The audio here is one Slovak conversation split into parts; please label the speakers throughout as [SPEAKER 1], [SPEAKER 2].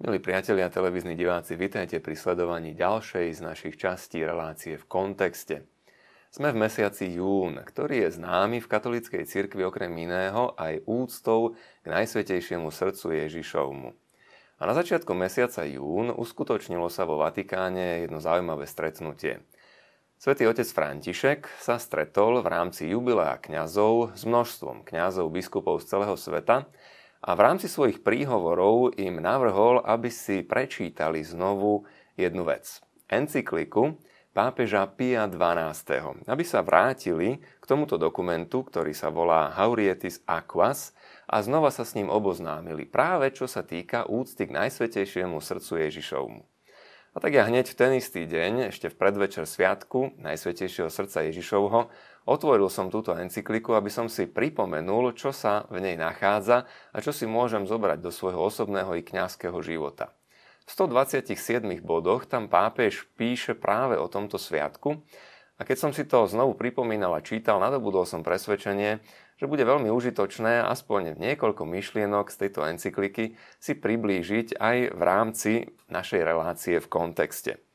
[SPEAKER 1] Milí priatelia televízni diváci, vitajte pri sledovaní ďalšej z našich častí relácie v kontexte. Sme v mesiaci jún, ktorý je známy v katolíckej cirkvi okrem iného aj úctou k najsvetejšiemu srdcu Ježišovmu. A na začiatku mesiaca jún uskutočnilo sa vo Vatikáne jedno zaujímavé stretnutie. Svetý otec František sa stretol v rámci jubilea kňazov s množstvom kňazov biskupov z celého sveta a v rámci svojich príhovorov im navrhol, aby si prečítali znovu jednu vec. Encykliku pápeža Pia XII. Aby sa vrátili k tomuto dokumentu, ktorý sa volá Haurietis Aquas a znova sa s ním oboznámili práve čo sa týka úcty k najsvetejšiemu srdcu Ježišovmu. A tak ja hneď v ten istý deň, ešte v predvečer sviatku Najsvetejšieho srdca Ježišovho, otvoril som túto encykliku, aby som si pripomenul, čo sa v nej nachádza a čo si môžem zobrať do svojho osobného i kňazského života. V 127 bodoch tam pápež píše práve o tomto sviatku a keď som si to znovu pripomínal a čítal, nadobudol som presvedčenie, že bude veľmi užitočné aspoň niekoľko myšlienok z tejto encykliky si priblížiť aj v rámci našej relácie v kontexte.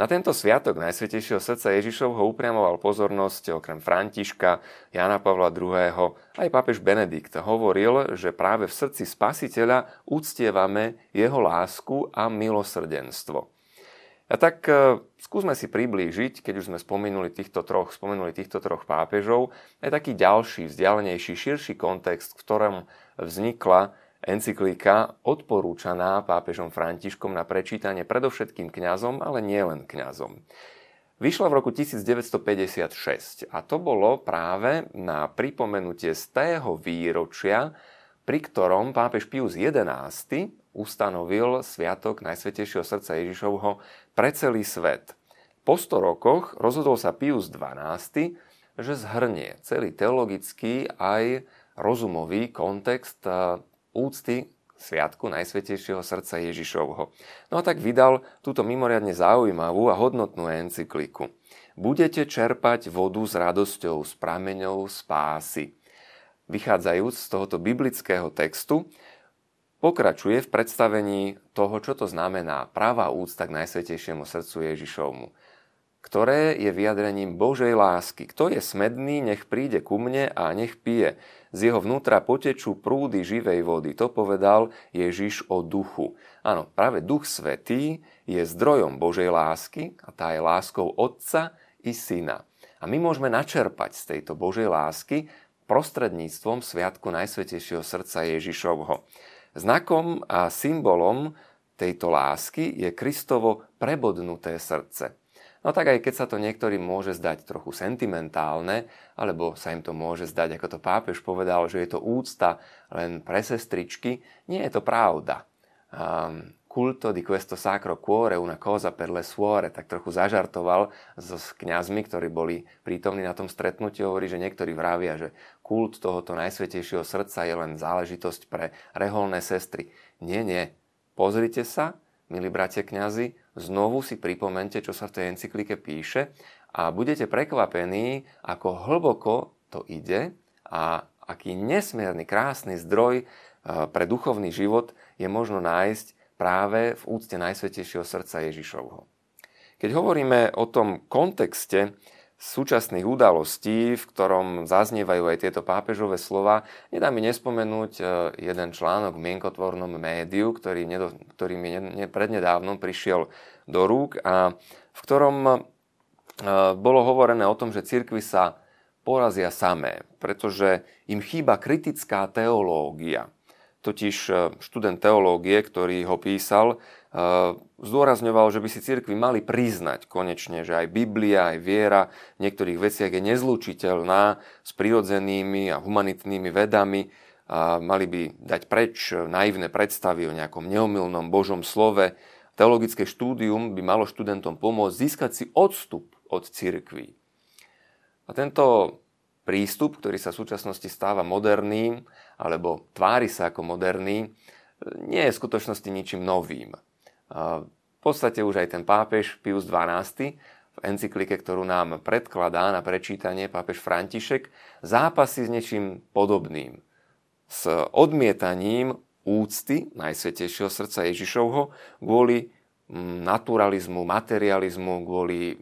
[SPEAKER 1] Na tento sviatok Najsvetejšieho srdca Ježišovho upriamoval pozornosť okrem Františka, Jana Pavla II. aj pápež Benedikt hovoril, že práve v srdci spasiteľa uctievame jeho lásku a milosrdenstvo. A tak e, skúsme si priblížiť, keď už sme spomenuli týchto troch, spomenuli týchto troch pápežov, aj taký ďalší, vzdialenejší, širší kontext, v ktorom vznikla encyklika odporúčaná pápežom Františkom na prečítanie predovšetkým kňazom, ale nielen kňazom. Vyšla v roku 1956 a to bolo práve na pripomenutie z tého výročia, pri ktorom pápež Pius XI ustanovil Sviatok Najsvetejšieho srdca Ježišovho pre celý svet. Po 100 rokoch rozhodol sa Pius XII, že zhrnie celý teologický aj rozumový kontext e, úcty Sviatku Najsvetejšieho srdca Ježišovho. No a tak vydal túto mimoriadne zaujímavú a hodnotnú encykliku. Budete čerpať vodu s radosťou z prameňov spásy. Vychádzajúc z tohoto biblického textu, Pokračuje v predstavení toho, čo to znamená práva úcta k Najsvetejšiemu srdcu Ježišovmu, ktoré je vyjadrením Božej lásky. Kto je smedný, nech príde ku mne a nech pije. Z jeho vnútra potečú prúdy živej vody. To povedal Ježiš o duchu. Áno, práve duch svetý je zdrojom Božej lásky a tá je láskou Otca i Syna. A my môžeme načerpať z tejto Božej lásky prostredníctvom Sviatku Najsvetejšieho srdca Ježišovho. Znakom a symbolom tejto lásky je Kristovo prebodnuté srdce. No tak aj keď sa to niektorým môže zdať trochu sentimentálne, alebo sa im to môže zdať, ako to pápež povedal, že je to úcta len pre sestričky, nie je to pravda. Um, culto di questo sacro cuore una cosa per le suore, tak trochu zažartoval s kňazmi, ktorí boli prítomní na tom stretnutí, hovorí, že niektorí vravia, že kult tohoto najsvetejšieho srdca je len záležitosť pre reholné sestry. Nie, nie. Pozrite sa, milí bratia kňazi, znovu si pripomente, čo sa v tej encyklike píše a budete prekvapení, ako hlboko to ide a aký nesmierny, krásny zdroj eh, pre duchovný život je možno nájsť práve v úcte Najsvetejšieho srdca Ježišovho. Keď hovoríme o tom kontexte súčasných udalostí, v ktorom zaznievajú aj tieto pápežové slova, nedá mi nespomenúť e, jeden článok v mienkotvornom médiu, ktorý, nedo, ktorý mi ne, prednedávnom prišiel do rúk a v ktorom e, bolo hovorené o tom, že cirkvy sa porazia samé, pretože im chýba kritická teológia. Totiž e, študent teológie, ktorý ho písal, zdôrazňoval, že by si cirkvi mali priznať konečne, že aj Biblia, aj viera v niektorých veciach je nezlučiteľná s prirodzenými a humanitnými vedami. A mali by dať preč naivné predstavy o nejakom neomilnom Božom slove. Teologické štúdium by malo študentom pomôcť získať si odstup od cirkví. A tento prístup, ktorý sa v súčasnosti stáva moderným, alebo tvári sa ako moderný, nie je v skutočnosti ničím novým. V podstate už aj ten pápež Pius XII v encyklike, ktorú nám predkladá na prečítanie pápež František, zápasí s niečím podobným. S odmietaním úcty Najsvetejšieho srdca Ježišovho kvôli mm, naturalizmu, materializmu, kvôli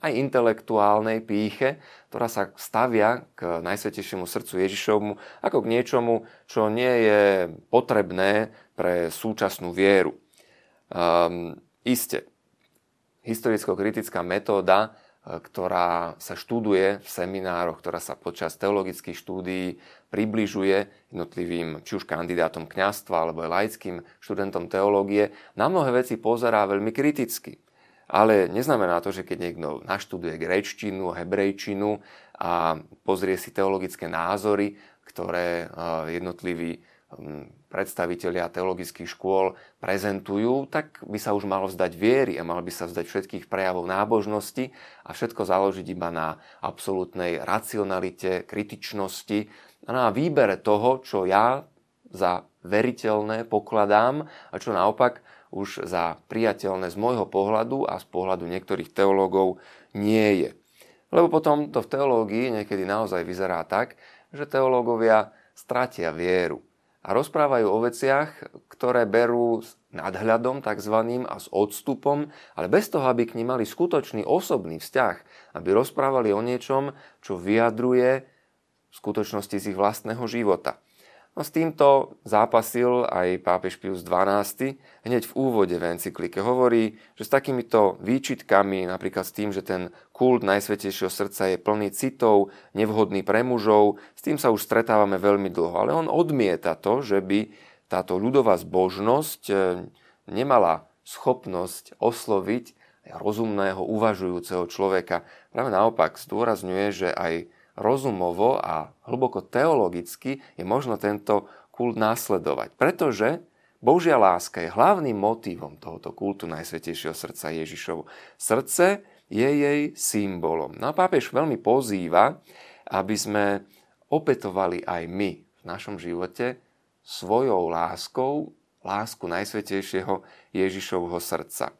[SPEAKER 1] aj intelektuálnej píche, ktorá sa stavia k Najsvetejšiemu srdcu Ježišovmu ako k niečomu, čo nie je potrebné pre súčasnú vieru. Um, iste, historicko-kritická metóda ktorá sa študuje v seminároch, ktorá sa počas teologických štúdií približuje jednotlivým či už kandidátom kňastva alebo laickým študentom teológie, na mnohé veci pozerá veľmi kriticky. Ale neznamená to, že keď niekto naštuduje grečtinu, hebrejčinu a pozrie si teologické názory, ktoré jednotliví predstavitelia teologických škôl prezentujú, tak by sa už malo vzdať viery a mal by sa vzdať všetkých prejavov nábožnosti a všetko založiť iba na absolútnej racionalite, kritičnosti a na výbere toho, čo ja za veriteľné pokladám a čo naopak už za priateľné z môjho pohľadu a z pohľadu niektorých teológov nie je. Lebo potom to v teológii niekedy naozaj vyzerá tak, že teológovia stratia vieru a rozprávajú o veciach, ktoré berú s nadhľadom tzv. a s odstupom, ale bez toho, aby k nim mali skutočný osobný vzťah, aby rozprávali o niečom, čo vyjadruje v skutočnosti z ich vlastného života. No s týmto zápasil aj pápež Pius XII. Hneď v úvode v encyklike hovorí, že s takýmito výčitkami, napríklad s tým, že ten kult Najsvetejšieho srdca je plný citov, nevhodný pre mužov, s tým sa už stretávame veľmi dlho. Ale on odmieta to, že by táto ľudová zbožnosť eh, nemala schopnosť osloviť rozumného, uvažujúceho človeka. Práve naopak zdôrazňuje, že aj rozumovo a hlboko teologicky je možno tento kult následovať. Pretože Božia láska je hlavným motívom tohoto kultu Najsvetejšieho srdca Ježišovu. Srdce je jej symbolom. No a pápež veľmi pozýva, aby sme opetovali aj my v našom živote svojou láskou lásku Najsvetejšieho Ježišovho srdca.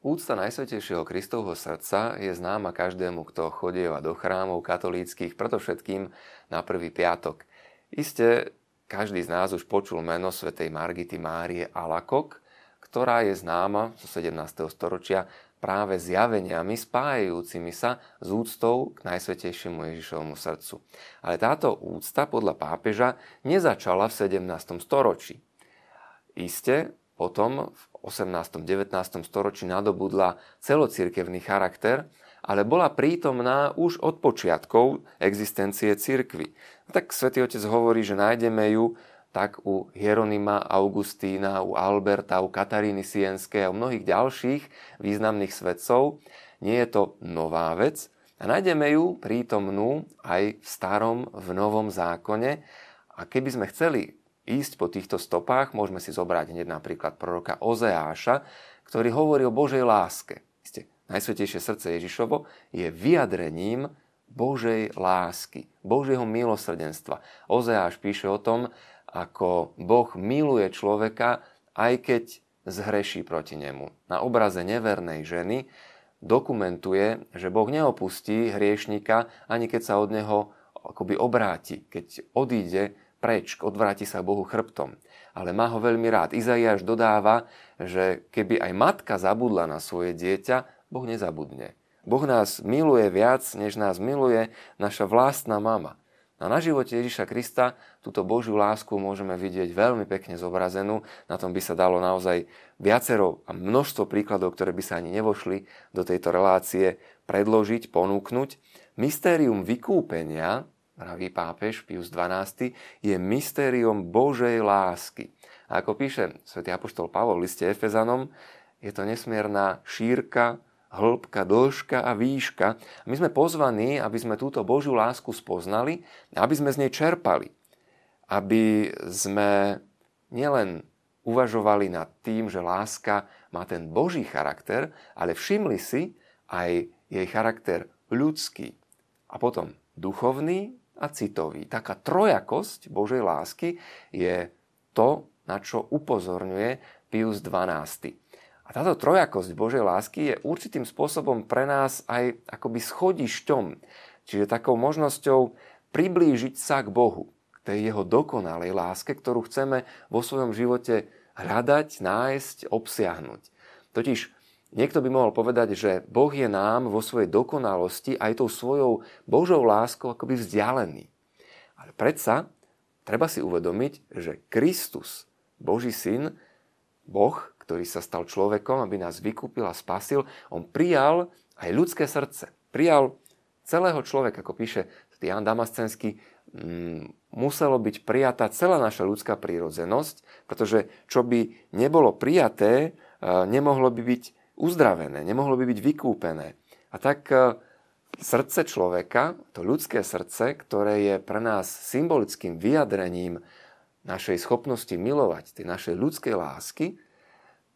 [SPEAKER 1] Úcta Najsvetejšieho Kristovho srdca je známa každému, kto chodieva do chrámov katolíckých, preto všetkým na prvý piatok. Isté, každý z nás už počul meno svätej Margity Márie Alakok, ktorá je známa zo 17. storočia práve zjaveniami spájajúcimi sa s úctou k Najsvetejšiemu Ježišovmu srdcu. Ale táto úcta podľa pápeža nezačala v 17. storočí. Isté, potom v 18. 19. storočí nadobudla celocirkevný charakter, ale bola prítomná už od počiatkov existencie cirkvy. Tak svätý Otec hovorí, že nájdeme ju tak u Hieronima Augustína, u Alberta, u Kataríny Sienskej a u mnohých ďalších významných svetcov. Nie je to nová vec a nájdeme ju prítomnú aj v starom, v novom zákone. A keby sme chceli ísť po týchto stopách, môžeme si zobrať hneď napríklad proroka Ozeáša, ktorý hovorí o Božej láske. Isté, Najsvetejšie srdce Ježišovo je vyjadrením Božej lásky, Božieho milosrdenstva. Ozeáš píše o tom, ako Boh miluje človeka, aj keď zhreší proti nemu. Na obraze nevernej ženy dokumentuje, že Boh neopustí hriešnika, ani keď sa od neho akoby obráti, keď odíde preč, odvráti sa Bohu chrbtom. Ale má ho veľmi rád. Izaiáš dodáva, že keby aj matka zabudla na svoje dieťa, Boh nezabudne. Boh nás miluje viac, než nás miluje naša vlastná mama. A na živote Ježiša Krista túto Božiu lásku môžeme vidieť veľmi pekne zobrazenú. Na tom by sa dalo naozaj viacero a množstvo príkladov, ktoré by sa ani nevošli do tejto relácie predložiť, ponúknuť. Mystérium vykúpenia vraví pápež Pius XII, je mystériom Božej lásky. A ako píše svätý apoštol Pavol v liste Efezanom, je to nesmierna šírka, hĺbka, dĺžka a výška. My sme pozvaní, aby sme túto Božiu lásku spoznali, aby sme z nej čerpali. Aby sme nielen uvažovali nad tým, že láska má ten Boží charakter, ale všimli si aj jej charakter ľudský. A potom duchovný a citový. Taká trojakosť Božej lásky je to, na čo upozorňuje Pius XII. A táto trojakosť Božej lásky je určitým spôsobom pre nás aj akoby schodišťom. Čiže takou možnosťou priblížiť sa k Bohu, k tej jeho dokonalej láske, ktorú chceme vo svojom živote hľadať, nájsť, obsiahnuť. Totiž niekto by mohol povedať, že Boh je nám vo svojej dokonalosti aj tou svojou Božou láskou akoby vzdialený. Ale predsa treba si uvedomiť, že Kristus, Boží syn, Boh, ktorý sa stal človekom, aby nás vykúpil a spasil, on prijal aj ľudské srdce. Prijal celého človeka, ako píše Jan Damascenský, mm, muselo byť prijatá celá naša ľudská prírodzenosť, pretože čo by nebolo prijaté, e, nemohlo by byť uzdravené, nemohlo by byť vykúpené. A tak e, srdce človeka, to ľudské srdce, ktoré je pre nás symbolickým vyjadrením našej schopnosti milovať, tej našej ľudskej lásky,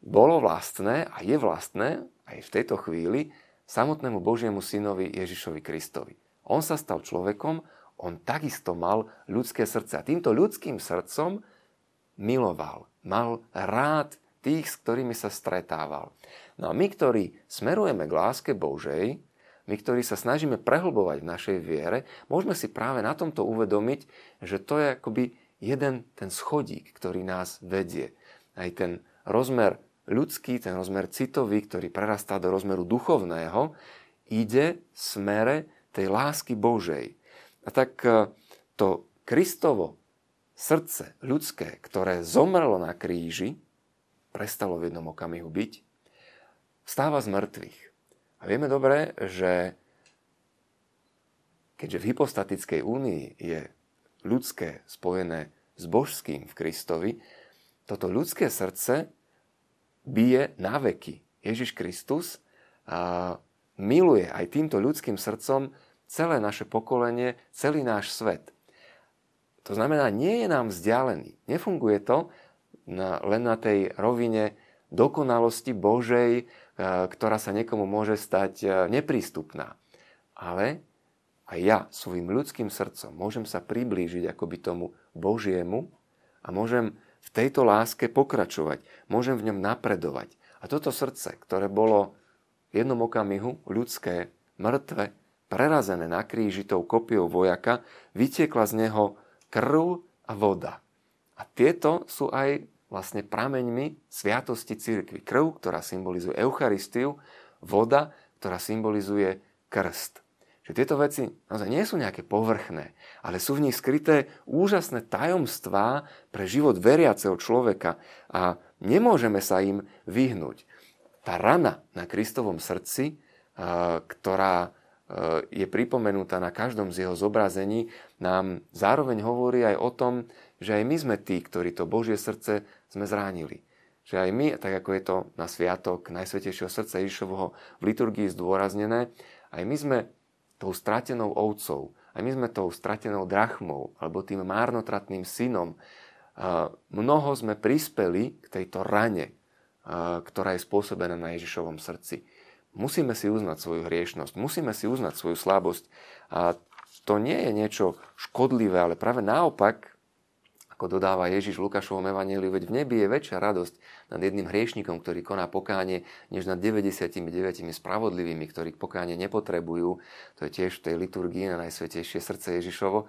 [SPEAKER 1] bolo vlastné a je vlastné aj v tejto chvíli samotnému Božiemu synovi Ježišovi Kristovi. On sa stal človekom, on takisto mal ľudské srdce. A týmto ľudským srdcom miloval, mal rád tých, s ktorými sa stretával. No a my, ktorí smerujeme k láske Božej, my, ktorí sa snažíme prehlbovať v našej viere, môžeme si práve na tomto uvedomiť, že to je akoby jeden ten schodík, ktorý nás vedie. Aj ten rozmer ľudský, ten rozmer citový, ktorý prerastá do rozmeru duchovného, ide v smere tej lásky Božej. A tak e, to Kristovo srdce ľudské, ktoré zomrelo na kríži, prestalo v jednom okamihu byť, stáva z mŕtvych. A vieme dobre, že keďže v hypostatickej únii je ľudské spojené s božským v Kristovi, toto ľudské srdce bije na veky. Ježiš Kristus a miluje aj týmto ľudským srdcom celé naše pokolenie, celý náš svet. To znamená, nie je nám vzdialený. Nefunguje to na, len na tej rovine dokonalosti Božej, e, ktorá sa niekomu môže stať e, neprístupná. Ale aj ja svojim ľudským srdcom môžem sa priblížiť akoby tomu Božiemu a môžem v tejto láske pokračovať, môžem v ňom napredovať. A toto srdce, ktoré bolo v jednom okamihu ľudské, mŕtve, prerazené na kríži tou kopiou vojaka, vytiekla z neho krv a voda. A tieto sú aj vlastne prameňmi sviatosti cirkvi. Krv, ktorá symbolizuje Eucharistiu, voda, ktorá symbolizuje krst. Že tieto veci naozaj nie sú nejaké povrchné, ale sú v nich skryté úžasné tajomstvá pre život veriaceho človeka a nemôžeme sa im vyhnúť. Tá rana na Kristovom srdci, ktorá E, je pripomenutá na každom z jeho zobrazení, nám zároveň hovorí aj o tom, že aj my sme tí, ktorí to Božie srdce sme zránili. Že aj my, tak ako je to na sviatok Najsvetejšieho srdca Ježišovho v liturgii zdôraznené, aj my sme tou stratenou ovcov, aj my sme tou stratenou drachmou, alebo tým márnotratným synom. Mnoho sme prispeli k tejto rane, ktorá je spôsobená na Ježišovom srdci. Musíme si uznať svoju hriešnosť, musíme si uznať svoju slabosť. A to nie je niečo škodlivé, ale práve naopak, ako dodáva Ježiš v Lukášovom evaníliu, veď v nebi je väčšia radosť nad jedným hriešnikom, ktorý koná pokánie, než nad 99 spravodlivými, ktorí pokánie nepotrebujú. To je tiež v tej liturgii na Najsvetejšie srdce Ježišovo.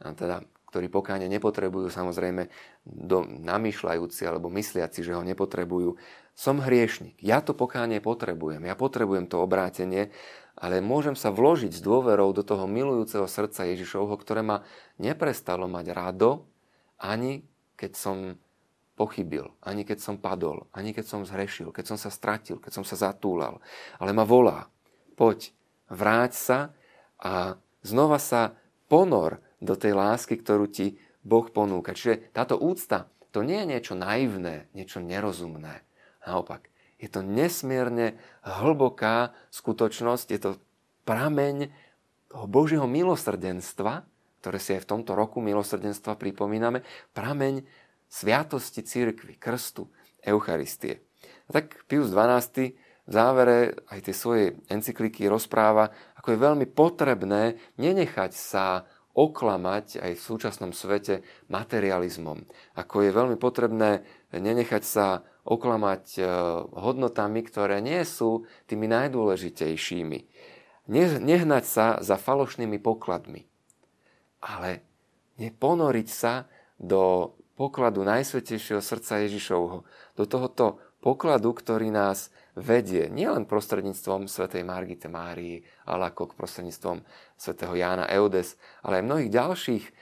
[SPEAKER 1] A teda ktorí pokáne nepotrebujú, samozrejme do, namýšľajúci alebo mysliaci, že ho nepotrebujú. Som hriešnik, ja to pokánie potrebujem, ja potrebujem to obrátenie, ale môžem sa vložiť s dôverou do toho milujúceho srdca Ježišovho, ktoré ma neprestalo mať rado, ani keď som pochybil, ani keď som padol, ani keď som zhrešil, keď som sa stratil, keď som sa zatúlal. Ale ma volá, poď, vráť sa a znova sa ponor do tej lásky, ktorú ti Boh ponúka. Čiže táto úcta, to nie je niečo naivné, niečo nerozumné. Naopak, je to nesmierne hlboká skutočnosť, je to prameň toho Božieho milosrdenstva, ktoré si aj v tomto roku milosrdenstva pripomíname, prameň sviatosti církvy, krstu, Eucharistie. A tak Pius XII v závere aj tej svojej encykliky rozpráva, ako je veľmi potrebné nenechať sa oklamať aj v súčasnom svete materializmom. Ako je veľmi potrebné nenechať sa oklamať e, hodnotami, ktoré nie sú tými najdôležitejšími. nehnať sa za falošnými pokladmi, ale neponoriť sa do pokladu Najsvetejšieho srdca Ježišovho, do tohoto pokladu, ktorý nás vedie nielen prostredníctvom svätej Margite Márii, ale ako prostredníctvom svätého Jána Eudes, ale aj mnohých ďalších uh,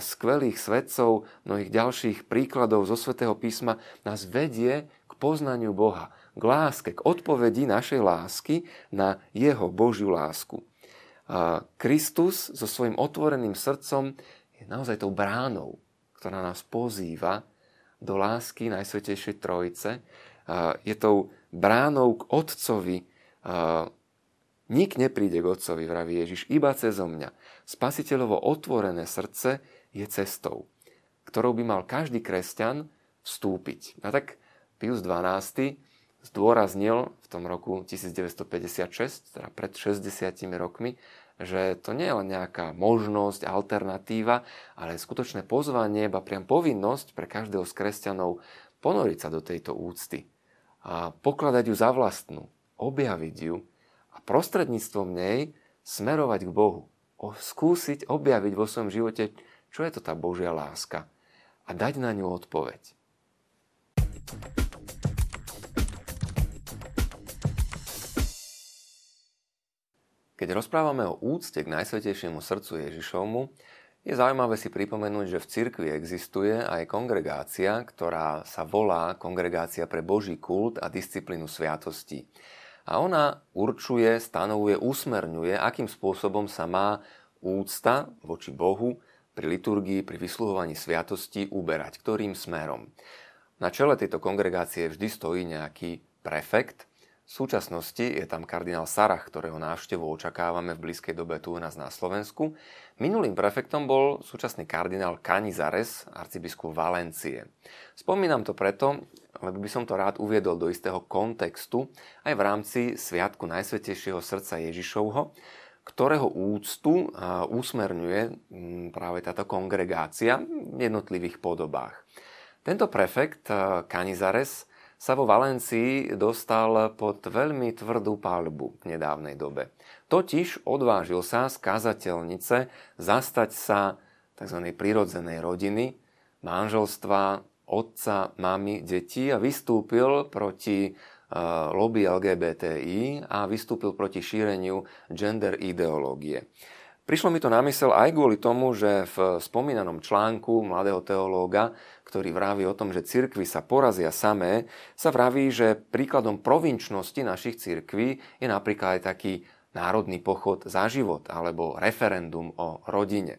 [SPEAKER 1] skvelých svetcov, mnohých ďalších príkladov zo svätého písma nás vedie k poznaniu Boha, k láske, k odpovedi našej lásky na jeho Božiu lásku. Kristus so svojím otvoreným srdcom je naozaj tou bránou, ktorá nás pozýva do lásky Najsvetejšej Trojice. Je tou bránou k Otcovi. Nik nepríde k Otcovi, vraví Ježiš, iba cez mňa. Spasiteľovo otvorené srdce je cestou, ktorou by mal každý kresťan vstúpiť. A tak Pius XII zdôraznil v tom roku 1956, teda pred 60 rokmi, že to nie je len nejaká možnosť, alternatíva, ale skutočné pozvanie, ba priam povinnosť pre každého z kresťanov ponoriť sa do tejto úcty a pokladať ju za vlastnú, objaviť ju a prostredníctvom nej smerovať k Bohu. O, skúsiť objaviť vo svojom živote, čo je to tá Božia láska a dať na ňu odpoveď. Keď rozprávame o úcte k Najsvetejšiemu srdcu Ježišovmu, je zaujímavé si pripomenúť, že v cirkvi existuje aj kongregácia, ktorá sa volá Kongregácia pre Boží kult a disciplínu sviatosti. A ona určuje, stanovuje, usmerňuje, akým spôsobom sa má úcta voči Bohu pri liturgii, pri vysluhovaní sviatosti uberať, ktorým smerom. Na čele tejto kongregácie vždy stojí nejaký prefekt, v súčasnosti je tam kardinál Sarach, ktorého návštevu očakávame v blízkej dobe tu u nás na Slovensku. Minulým prefektom bol súčasný kardinál Canizares, arcibiskup Valencie. Spomínam to preto, lebo by som to rád uviedol do istého kontextu aj v rámci Sviatku Najsvetejšieho srdca Ježišovho, ktorého úctu usmerňuje práve táto kongregácia v jednotlivých podobách. Tento prefekt Canizares sa vo Valencii dostal pod veľmi tvrdú palbu v nedávnej dobe. Totiž odvážil sa z kazateľnice zastať sa tzv. prirodzenej rodiny, manželstva, otca, mamy, detí a vystúpil proti e, lobby LGBTI a vystúpil proti šíreniu gender ideológie. Prišlo mi to na mysel aj kvôli tomu, že v spomínanom článku mladého teológa, ktorý vraví o tom, že cirkvy sa porazia samé, sa vraví, že príkladom provinčnosti našich cirkví je napríklad aj taký národný pochod za život alebo referendum o rodine.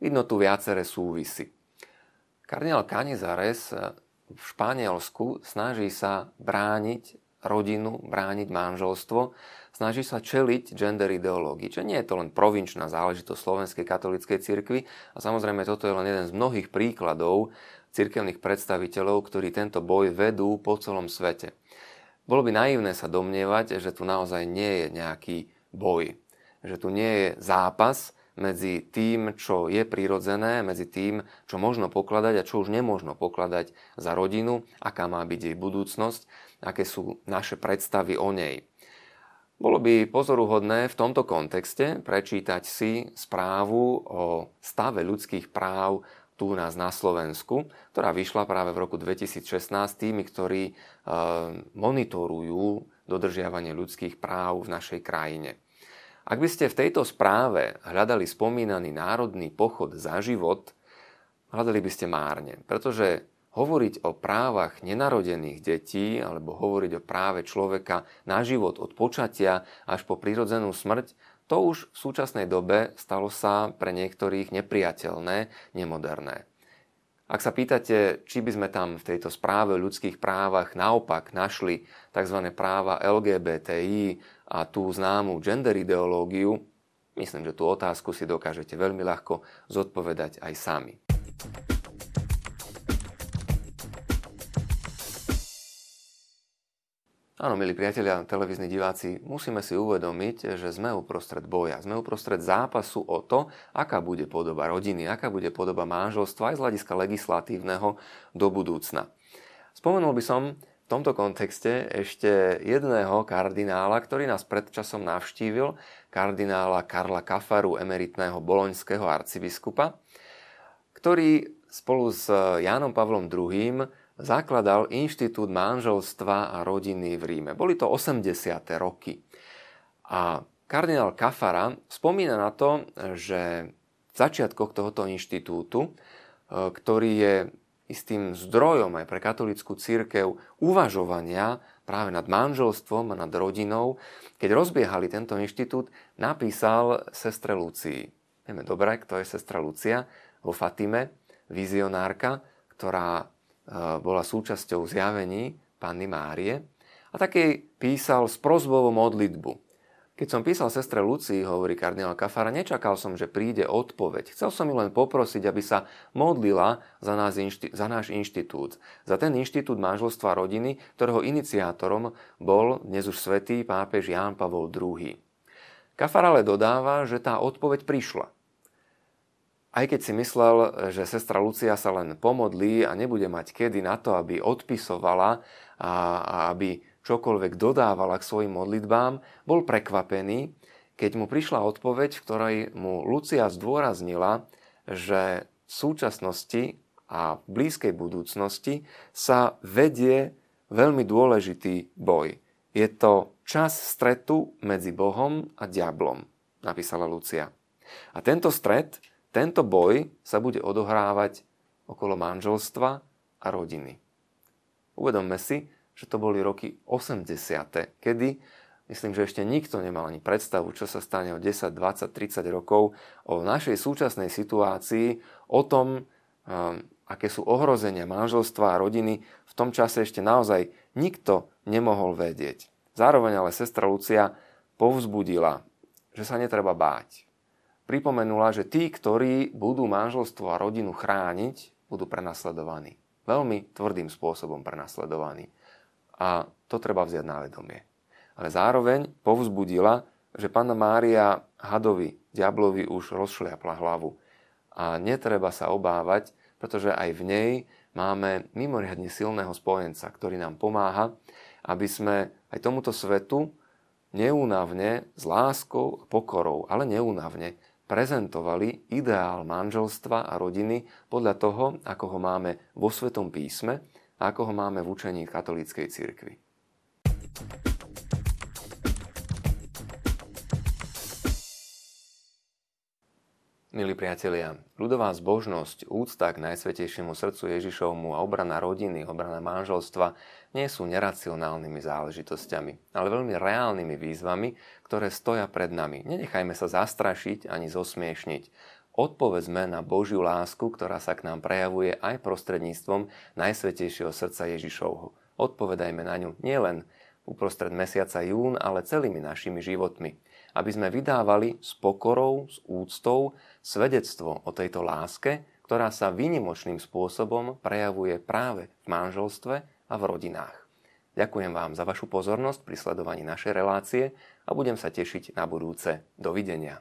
[SPEAKER 1] Vidno tu viaceré súvisy. Kardinál Canizares v Španielsku snaží sa brániť rodinu, brániť manželstvo snaží sa čeliť gender ideológii. Čiže nie je to len provinčná záležitosť Slovenskej katolíckej cirkvi a samozrejme toto je len jeden z mnohých príkladov cirkevných predstaviteľov, ktorí tento boj vedú po celom svete. Bolo by naivné sa domnievať, že tu naozaj nie je nejaký boj. Že tu nie je zápas medzi tým, čo je prirodzené, medzi tým, čo možno pokladať a čo už nemôžno pokladať za rodinu, aká má byť jej budúcnosť, aké sú naše predstavy o nej. Bolo by pozoruhodné v tomto kontexte prečítať si správu o stave ľudských práv tu nás na Slovensku, ktorá vyšla práve v roku 2016 tými, ktorí e, monitorujú dodržiavanie ľudských práv v našej krajine. Ak by ste v tejto správe hľadali spomínaný národný pochod za život, hľadali by ste márne, pretože hovoriť o právach nenarodených detí alebo hovoriť o práve človeka na život od počatia až po prirodzenú smrť, to už v súčasnej dobe stalo sa pre niektorých nepriateľné, nemoderné. Ak sa pýtate, či by sme tam v tejto správe o ľudských právach naopak našli tzv. práva LGBTI a tú známu gender ideológiu, myslím, že tú otázku si dokážete veľmi ľahko zodpovedať aj sami. Áno, milí priatelia, televízni diváci, musíme si uvedomiť, že sme uprostred boja. Sme uprostred zápasu o to, aká bude podoba rodiny, aká bude podoba manželstva aj z hľadiska legislatívneho do budúcna. Spomenul by som tomto kontexte ešte jedného kardinála, ktorý nás predčasom navštívil, kardinála Karla Kafaru, emeritného boloňského arcibiskupa, ktorý spolu s Jánom Pavlom II zakladal Inštitút manželstva a rodiny v Ríme. Boli to 80. roky. A kardinál Kafara spomína na to, že v začiatkoch tohoto inštitútu, e, ktorý je istým zdrojom aj pre katolickú církev uvažovania práve nad manželstvom a nad rodinou, keď rozbiehali tento inštitút, napísal sestre Lucii. Vieme dobre, kto je sestra Lucia vo Fatime, vizionárka, ktorá bola súčasťou zjavení Panny Márie. A takej písal s prozbou modlitbu. Keď som písal sestre Lucii, hovorí kardinál Kafara, nečakal som, že príde odpoveď. Chcel som ju len poprosiť, aby sa modlila za, nás, za náš inštitút. Za ten inštitút manželstva rodiny, ktorého iniciátorom bol dnes už svetý pápež Ján Pavol II. Kafar ale dodáva, že tá odpoveď prišla. Aj keď si myslel, že sestra Lucia sa len pomodlí a nebude mať kedy na to, aby odpisovala a, aby čokoľvek dodávala k svojim modlitbám, bol prekvapený, keď mu prišla odpoveď, v ktorej mu Lucia zdôraznila, že v súčasnosti a v blízkej budúcnosti sa vedie veľmi dôležitý boj. Je to čas stretu medzi Bohom a diablom, napísala Lucia. A tento stret, tento boj sa bude odohrávať okolo manželstva a rodiny. Uvedomme si, že to boli roky 80. kedy myslím, že ešte nikto nemal ani predstavu, čo sa stane o 10, 20, 30 rokov, o našej súčasnej situácii, o tom, um, aké sú ohrozenia manželstva a rodiny, v tom čase ešte naozaj nikto nemohol vedieť. Zároveň ale sestra Lucia povzbudila, že sa netreba báť. Pripomenula, že tí, ktorí budú manželstvo a rodinu chrániť, budú prenasledovaní. Veľmi tvrdým spôsobom prenasledovaní a to treba vziať na vedomie. Ale zároveň povzbudila, že pána Mária hadovi, diablovi už rozšliapla hlavu. A netreba sa obávať, pretože aj v nej máme mimoriadne silného spojenca, ktorý nám pomáha, aby sme aj tomuto svetu neúnavne, s láskou a pokorou, ale neúnavne prezentovali ideál manželstva a rodiny podľa toho, ako ho máme vo Svetom písme a ako ho máme v učení katolíckej cirkvi. Milí priatelia, ľudová zbožnosť, úcta k najsvetejšiemu srdcu Ježišovmu a obrana rodiny, obrana manželstva nie sú neracionálnymi záležitosťami, ale veľmi reálnymi výzvami, ktoré stoja pred nami. Nenechajme sa zastrašiť ani zosmiešniť. Odpovedzme na Božiu lásku, ktorá sa k nám prejavuje aj prostredníctvom Najsvetejšieho srdca Ježišovho. Odpovedajme na ňu nielen uprostred mesiaca jún, ale celými našimi životmi. Aby sme vydávali s pokorou, s úctou svedectvo o tejto láske, ktorá sa vynimočným spôsobom prejavuje práve v manželstve a v rodinách. Ďakujem vám za vašu pozornosť pri sledovaní našej relácie a budem sa tešiť na budúce. Dovidenia.